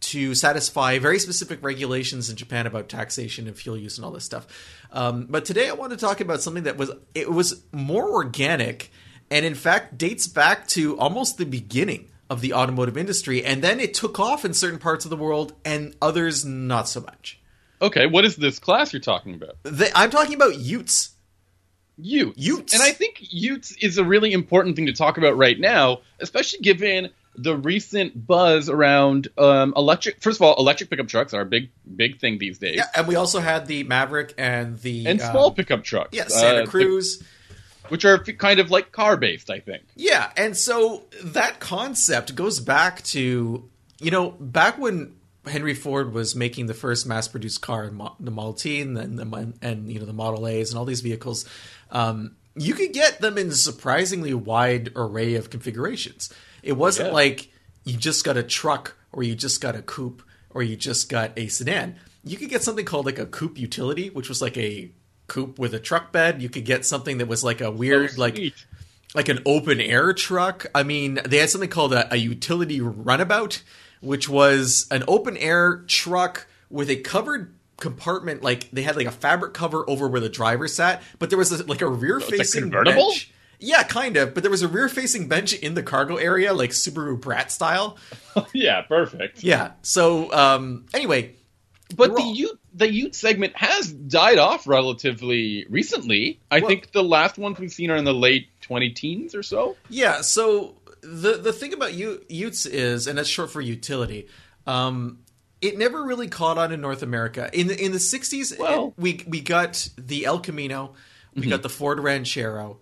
to satisfy very specific regulations in Japan about taxation and fuel use and all this stuff. Um, but today I want to talk about something that was it was more organic and in fact dates back to almost the beginning of the automotive industry and then it took off in certain parts of the world and others not so much. Okay, what is this class you're talking about? The, I'm talking about Utes. Utes. Utes. And I think Utes is a really important thing to talk about right now, especially given the recent buzz around um, electric. First of all, electric pickup trucks are a big, big thing these days. Yeah, and we also had the Maverick and the And um, small pickup trucks. yeah, Santa uh, Cruz. Which are kind of like car based, I think. Yeah, and so that concept goes back to you know back when Henry Ford was making the first mass-produced car, the Model T, and then the and you know the Model A's and all these vehicles. Um, you could get them in a surprisingly wide array of configurations. It wasn't Yeah. like you just got a truck or you just got a coupe or you just got a sedan. You could get something called like a coupe utility, which was like a coupe with a truck bed. You could get something that was like a weird like like an open air truck. I mean, they had something called a, a utility runabout, which was an open air truck with a covered compartment. Like they had like a fabric cover over where the driver sat, but there was a, like a rear facing convertible? bench. Yeah, kind of, but there was a rear facing bench in the cargo area, like Subaru Brat style. yeah, perfect. Yeah. So um, anyway, But the Overall. Ute, the Ute segment has died off relatively recently. I Well- think the last ones we've seen are in the late 20 teens or so. Yeah, so the the thing about U- Utes is, and that's short for utility. Um, it never really caught on in North America. In the, in the '60s, Well- it- we we got the El Camino, we got the Ford Ranchero,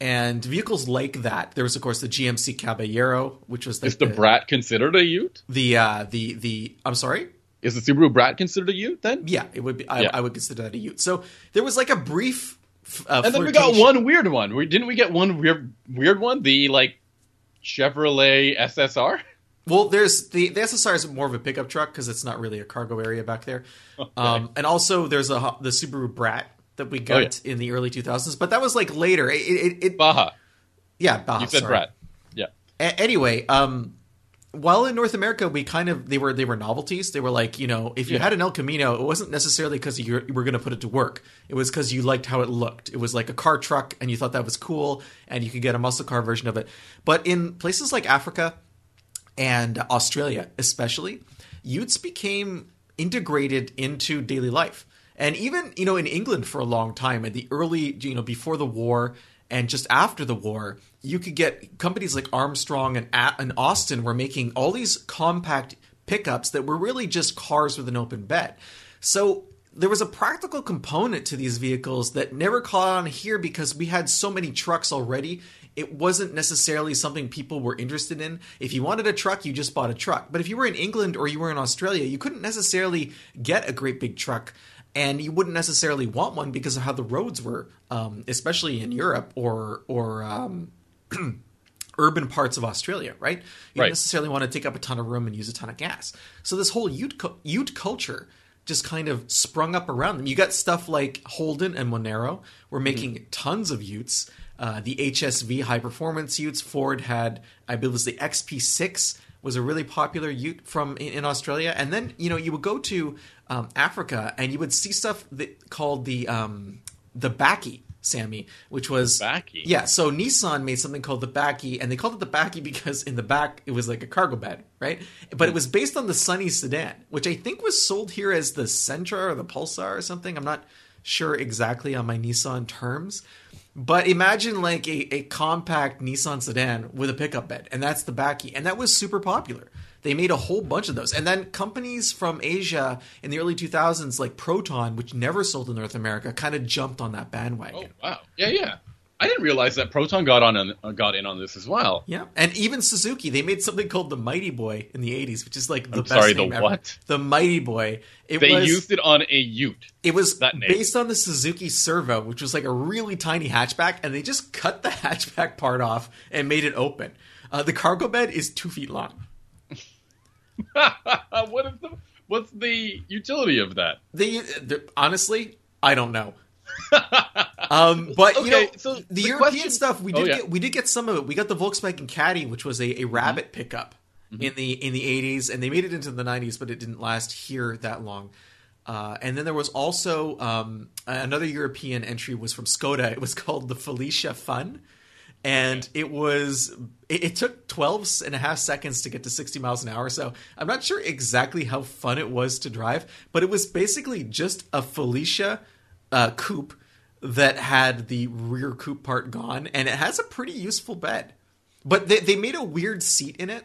and vehicles like that. There was, of course, the GMC Caballero, which was like Is the Brat considered a Ute? the uh, the the. I'm sorry. Is the Subaru Brat considered a Ute then? Yeah, it would be. I, Yeah. I would consider that a Ute. So there was like a brief. Uh, And then we got one weird one. We, didn't we get one weird weird one? The like Chevrolet SSR? Well, there's the the SSR is more of a pickup truck because it's not really a cargo area back there. Um, and also there's a the Subaru Brat that we got Oh, yeah. in the early 2000s, but that was like later. It, it, it Baja. yeah, Baja, You said sorry. Brat. Yeah. A- anyway, um, while in North America, we kind of they were they were novelties. They were like you know if you Yeah. had an El Camino, it wasn't necessarily because you were going to put it to work. It was because you liked how it looked. It was like a car truck, and you thought that was cool, and you could get a muscle car version of it. But in places like Africa and Australia, especially, Utes became integrated into daily life. And even, you know, in England for a long time, in the early, you know, before the war and just after the war, you could get companies like Armstrong and, and Austin were making all these compact pickups that were really just cars with an open bed. So there was a practical component to these vehicles that never caught on here because we had so many trucks already. It wasn't necessarily something people were interested in. If you wanted a truck, you just bought a truck. But if you were in England or you were in Australia, you couldn't necessarily get a great big truck. And you wouldn't necessarily want one because of how the roads were, um, especially in Europe or or um, urban parts of Australia, right? You don't Right. necessarily want to take up a ton of room and use a ton of gas. So this whole Ute, cu- Ute culture just kind of sprung up around them. You got stuff like Holden and Monaro were making tons of Utes. Uh, the HSV high performance Utes. Ford had, I believe, it was the XP6 was a really popular Ute from in, Australia. And then you know you would go to um, Africa and you would see stuff that called the um, the Bakkie Sammy, which was Bakkie. Yeah, so Nissan made something called the Bakkie, and they called it the Bakkie because in the back it was like a cargo bed, right? But it was based on the Sunny sedan, which I think was sold here as the Sentra or the Pulsar or something. I'm not sure exactly on my Nissan terms. But imagine like a, a compact Nissan sedan with a pickup bed, and that's the Bakkie, and that was super popular. They made a whole bunch of those. And then companies from Asia in the early 2000s, like Proton, which never sold in North America, kind of jumped on that bandwagon. Oh wow. Yeah, yeah. I didn't realize that Proton got on uh, got in on this as well. Yeah, and even Suzuki, they made something called the Mighty Boy in the '80s, which is like the I'm best sorry, the ever. what? The Mighty Boy. It They was used it on a Ute. it was that name. based on the Suzuki Cervo, which was like a really tiny hatchback, and they just cut the hatchback part off and made it open. Uh, the cargo bed is two feet long. what is the what's the utility of that? They, the, honestly, I don't know. um, but you know, so the, the European question- stuff we Oh, did yeah. get we did get some of it. We got the Volkswagen Caddy, which was a, a Mm-hmm. rabbit pickup in the in the eighties, and they made it into the nineties, but it didn't last here that long. Uh, and then there was also um, another European entry was from Skoda. It was called the Felicia Fun. And it was, it, it took 12 and a half seconds to get to 60 miles an hour. So I'm not sure exactly how fun it was to drive, but it was basically just a Felicia uh, coupe that had the rear coupe part gone. And it has a pretty useful bed. But they, they made a weird seat in it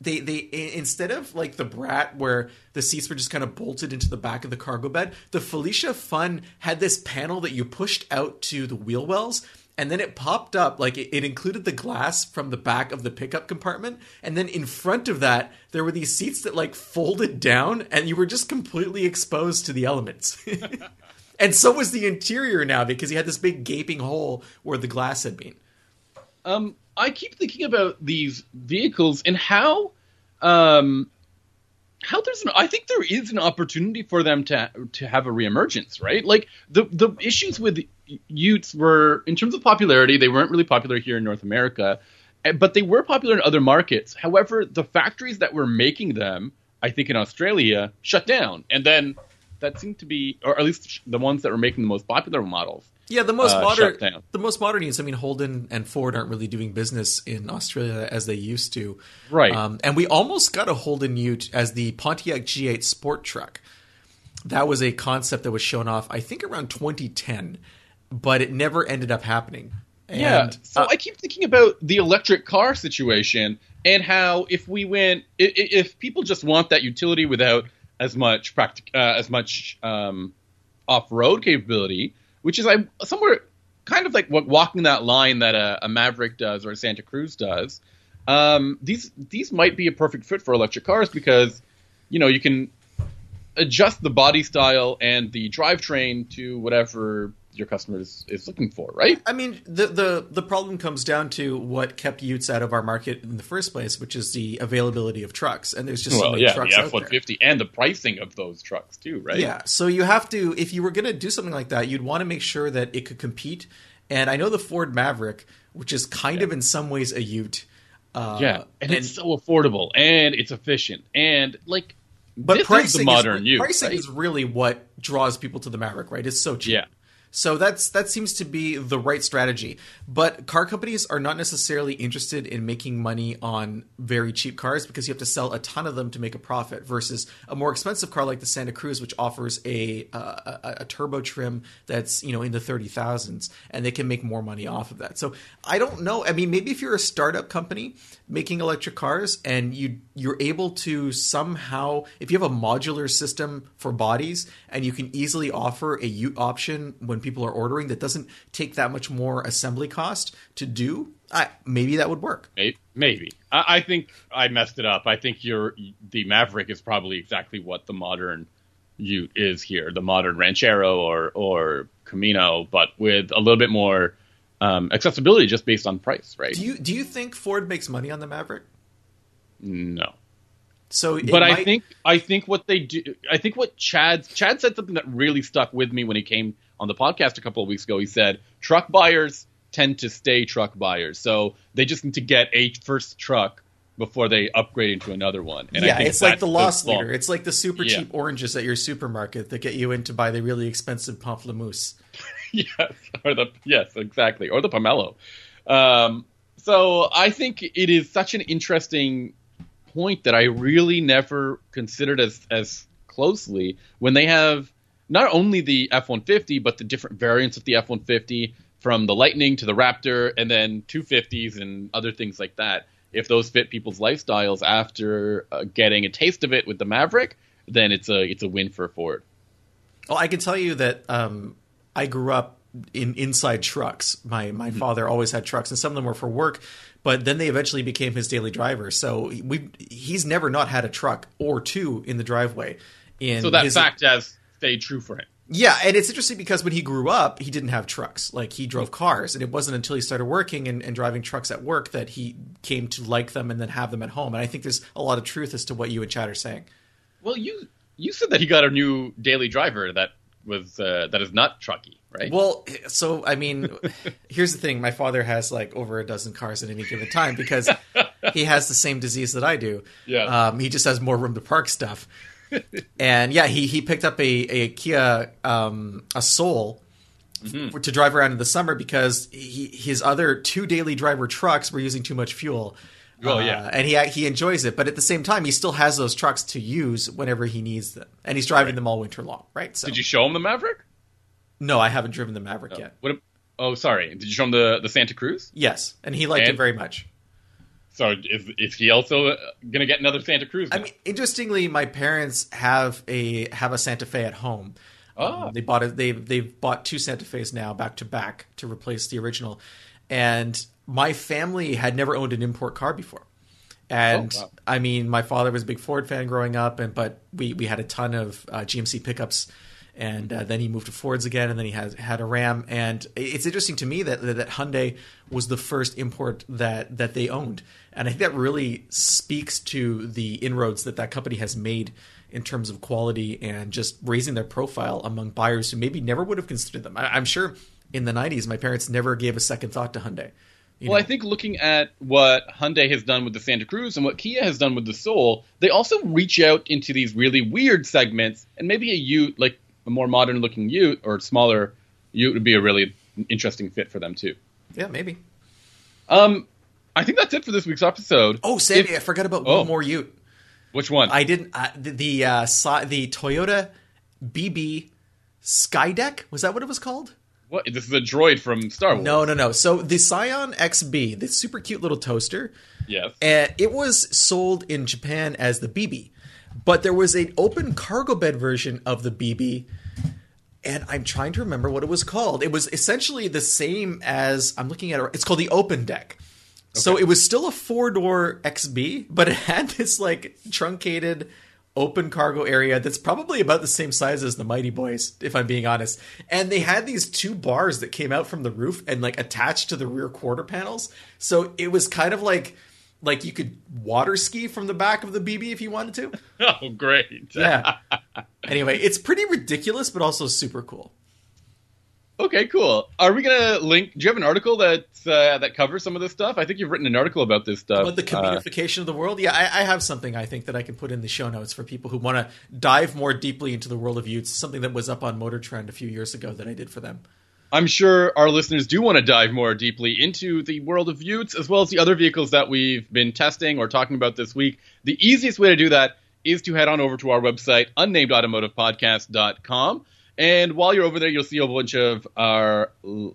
they they instead of like the brat where the seats were just kind of bolted into the back of the cargo bed the felicia fun had this panel that you pushed out to the wheel wells and then it popped up like it, it included the glass from the back of the pickup compartment and then in front of that there were these seats that like folded down and you were just completely exposed to the elements and so was the interior now because he had this big gaping hole where the glass had been Um, I keep thinking about these vehicles and how, um, how there's an. I think there is an opportunity for them to to have a reemergence, right? Like the the issues with Utes were in terms of popularity, they weren't really popular here in North America, eh, but they were popular in other markets. However, the factories that were making them, I think in Australia, shut down, and then that seemed to be, or at least the ones that were making the most popular models. Yeah, the most uh, modern, the most modern is. I mean, Holden and Ford aren't really doing business in Australia as they used to, Right. Um, and we almost got a Holden Ute as the Pontiac G8 sport truck. That was a concept that was shown off, I think, around 2010, but it never ended up happening. Yeah. So uh, I keep thinking about the electric car situation and how if we went, i- i- if people just want that utility without as much practic, uh, as much um, off-road capability, which is I somewhere kind of like what walking that line that a, a Maverick does or a Santa Cruz does. Um, these these might be a perfect fit for electric cars because you know you can adjust the body style and the drivetrain to whatever your customer is, is looking for, right? I mean, the, the the problem comes down to what kept Utes out of our market in the first place, which is the availability of trucks, and there's just so many yeah, trucks the F one fifty and the pricing of those trucks too, right? Yeah, so you have to if you were going to do something like that, you'd want to make sure that it could compete. And I know the Ford Maverick, which is kind of in some ways a Ute. Uh, yeah, and, it's so affordable and it's efficient and like, but this pricing is the modern is, Ute, pricing right? is really what draws people to the Maverick, right? It's so cheap. Yeah. So that's that seems to be the right strategy. But car companies are not necessarily interested in making money on very cheap cars because you have to sell a ton of them to make a profit versus a more expensive car like the Santa Cruz which offers a a, a turbo trim that's, you know, in the 30,000s and they can make more money off of that. So I don't know. I mean, maybe if you're a startup company making electric cars and you you're able to somehow if you have a modular system for bodies and you can easily offer a ute option when people are ordering that doesn't take that much more assembly cost to do I, maybe that would work Maybe. I, I think I messed it up. I think your the Maverick is probably exactly what the modern Ute is here, the modern Ranchero or or Camino, but with a little bit more um, accessibility just based on price, right? do you do you think ford makes money on the maverick no. so but I think I think what they do I think what Chad Chad said something that really stuck with me when he came on the podcast a couple of weeks ago. He said truck buyers tend to stay truck buyers, so they just need to get a first truck before they upgrade into another one. And I yeah, it's like the loss leader. It's like the super Yeah. cheap oranges at your supermarket that get you in to buy the really expensive pamplemousse. yes, or the yes, exactly, or the pomelo. Um, so I think it is such an interesting point that I really never considered as as closely when they have not only the F one fifty but the different variants of the F one fifty from the Lightning to the Raptor and then two fifties and other things like that. If those fit people's lifestyles after uh, getting a taste of it with the Maverick, then it's a it's a win for Ford. Well, I can tell you that um, I grew up in inside trucks. My my mm-hmm. father always had trucks, and some of them were for work. But then they eventually became his daily driver. So we he's never not had a truck or two in the driveway. In So that his, fact has stayed true for him. Yeah, and it's interesting because when he grew up, he didn't have trucks. Like he drove cars, and it wasn't until he started working and, and driving trucks at work that he came to like them and then have them at home. And I think there's a lot of truth as to what you and Chad are saying. Well, you you said that he got a new daily driver that was uh, that is not trucky, right? Well, so I mean, here's the thing: my father has like over a dozen cars at any given time because he has the same disease that I do. Yeah. um, he just has more room to park stuff. and yeah, he he picked up a a Kia um, a Soul Mm-hmm. to drive around in the summer because he, his other two daily driver trucks were using too much fuel. Oh, Uh, yeah. and he he enjoys it, but at the same time, he still has those trucks to use whenever he needs them, and he's driving them all winter long, right? So, Did you show him the Maverick? no, I haven't driven the Maverick yet. What? Oh, sorry. Did you show him the the Santa Cruz? Yes, and he liked And- it very much. So is is he also uh, gonna get another Santa Cruz? I mean, interestingly, my parents have a have a Santa Fe at home. Oh. Um, they bought it. They they've bought two Santa Fe's now back to back to replace the original, and my family had never owned an import car before. And Oh, wow. I mean, my father was a big Ford fan growing up, and but we we had a ton of uh, GMC pickups, and uh, then he moved to Fords again, and then he had had a Ram. And it's interesting to me that that Hyundai was the first import that that they owned, and I think that really speaks to the inroads that that company has made in terms of quality and just raising their profile among buyers who maybe never would have considered them. I, I'm sure in the '90s, my parents never gave a second thought to Hyundai. Well, know? I think looking at what Hyundai has done with the Santa Cruz and what Kia has done with the Soul, they also reach out into these really weird segments, and maybe a Ute, like a more modern looking Ute or smaller Ute, would be a really interesting fit for them too. yeah, maybe. Um, I think that's it for this week's episode. Oh, Sammy, If- I forgot about Oh. one more Ute. which one? I didn't. Uh, the the, uh, the Toyota BB Skydeck was that what it was called? What? This is a droid from Star Wars. No, no, no. So the Scion XB, the super cute little toaster, Yes. uh, it was sold in Japan as the BB, but there was an open cargo bed version of the BB. And I'm trying to remember what it was called. It was essentially the same as I'm looking at it. It's called the Open Deck. So it was still a four door XB, but it had this like truncated open cargo area that's probably about the same size as the Mighty Boys, if I'm being honest. And they had these two bars that came out from the roof and like attached to the rear quarter panels. So it was kind of like like you could water ski from the back of the BB if you wanted to. Oh, great. Yeah. anyway, it's pretty ridiculous, but also super cool. Okay, cool. Are we gonna link? Do you have an article that uh, that covers some of this stuff? I think you've written an article about this stuff. About the Uh, commodification of the world, yeah, I, I have something I think that I can put in the show notes for people who want to dive more deeply into the world of Utes. Something that was up on Motor Trend a few years ago that I did for them. I'm sure our listeners do want to dive more deeply into the world of Utes as well as the other vehicles that we've been testing or talking about this week. The easiest way to do that is to head on over to our website, unnamedautomotivepodcast.com. And while you're over there, you'll see a bunch of our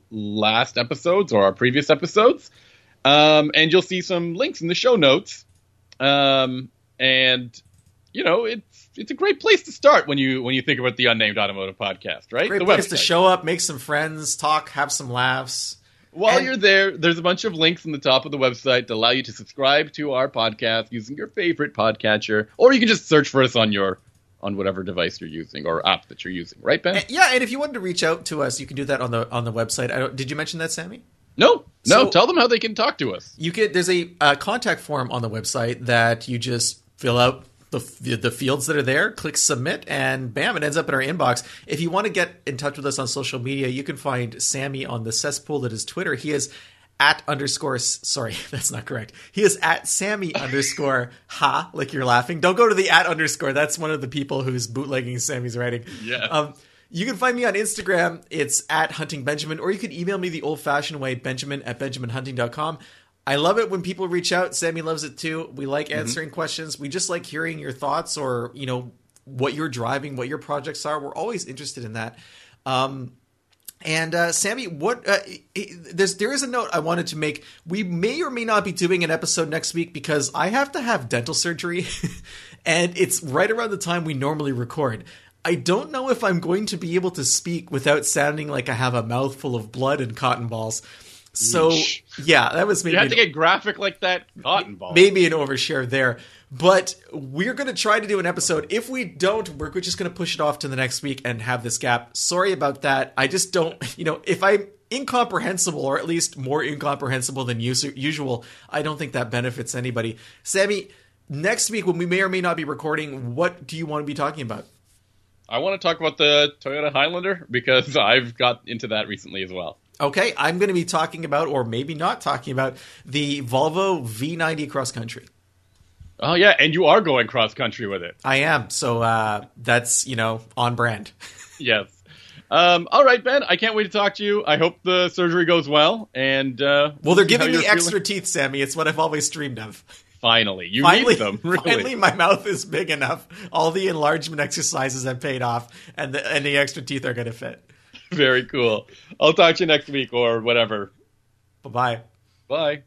last episodes or our previous episodes. Um, and you'll see some links in the show notes. Um, and you know, it's it's a great place to start when you when you think about the unnamed automotive podcast, right? Great the place to show up, make some friends, talk, have some laughs. While And- you're there, there's a bunch of links in the top of the website to allow you to subscribe to our podcast using your favorite podcatcher, or you can just search for us on your on whatever device you're using or app that you're using. Right, Ben? And- yeah, and if you wanted to reach out to us, you can do that on the on the website. I don't, did you mention that, Sammy? no, no. So- tell them how they can talk to us. You could. There's a uh, contact form on the website that you just fill out the, the the fields that are there, click submit, and bam, it ends up in our inbox. If you want to get in touch with us on social media, you can find Sammy on the cesspool that is Twitter. He is at underscore. Sorry, that's not correct. He is at Sammy underscore ha, like you're laughing. Don't go to the at underscore. That's one of the people who's bootlegging Sammy's writing. Yeah. Um, you can find me on Instagram. It's at Hunting Benjamin, or you can email me the old fashioned way, benjamin at benjaminhunting.com. I love it when people reach out. Sammy loves it too. We like answering questions. We just like hearing your thoughts or, you know, what you're driving, what your projects are. We're always interested in that. Um, and uh, Sammy, what uh, there's there is a note I wanted to make. We may or may not be doing an episode next week because I have to have dental surgery, and it's right around the time we normally record. I don't know if I'm going to be able to speak without sounding like I have a mouthful of blood and cotton balls. So Yeesh. yeah, that was maybe You have to get graphic like that cotton ball. maybe an overshare there. But we're going to try to do an episode. If we don't, we're just going to push it off to the next week and have this gap. Sorry about that. I just don't, you know, if I'm incomprehensible or at least more incomprehensible than usual, I don't think that benefits anybody. Sammy, next week when we may or may not be recording, what do you want to be talking about? I want to talk about the Toyota Highlander because I've got into that recently as well. Okay, I'm going to be talking about, or maybe not talking about, the Volvo V90 cross country. Oh yeah, and you are going cross country with it. I am. So uh, that's, you know, on brand. Yes. Um, all right, Ben. I can't wait to talk to you. I hope the surgery goes well. And uh, Well, they're giving me extra feeling. teeth, Sammy. It's what I've always dreamed of. Finally, you Finally, need them. Really. finally, my mouth is big enough. All the enlargement exercises have paid off, and the, and the extra teeth are going to fit. Very cool. I'll talk to you next week or whatever. Bye bye. Bye.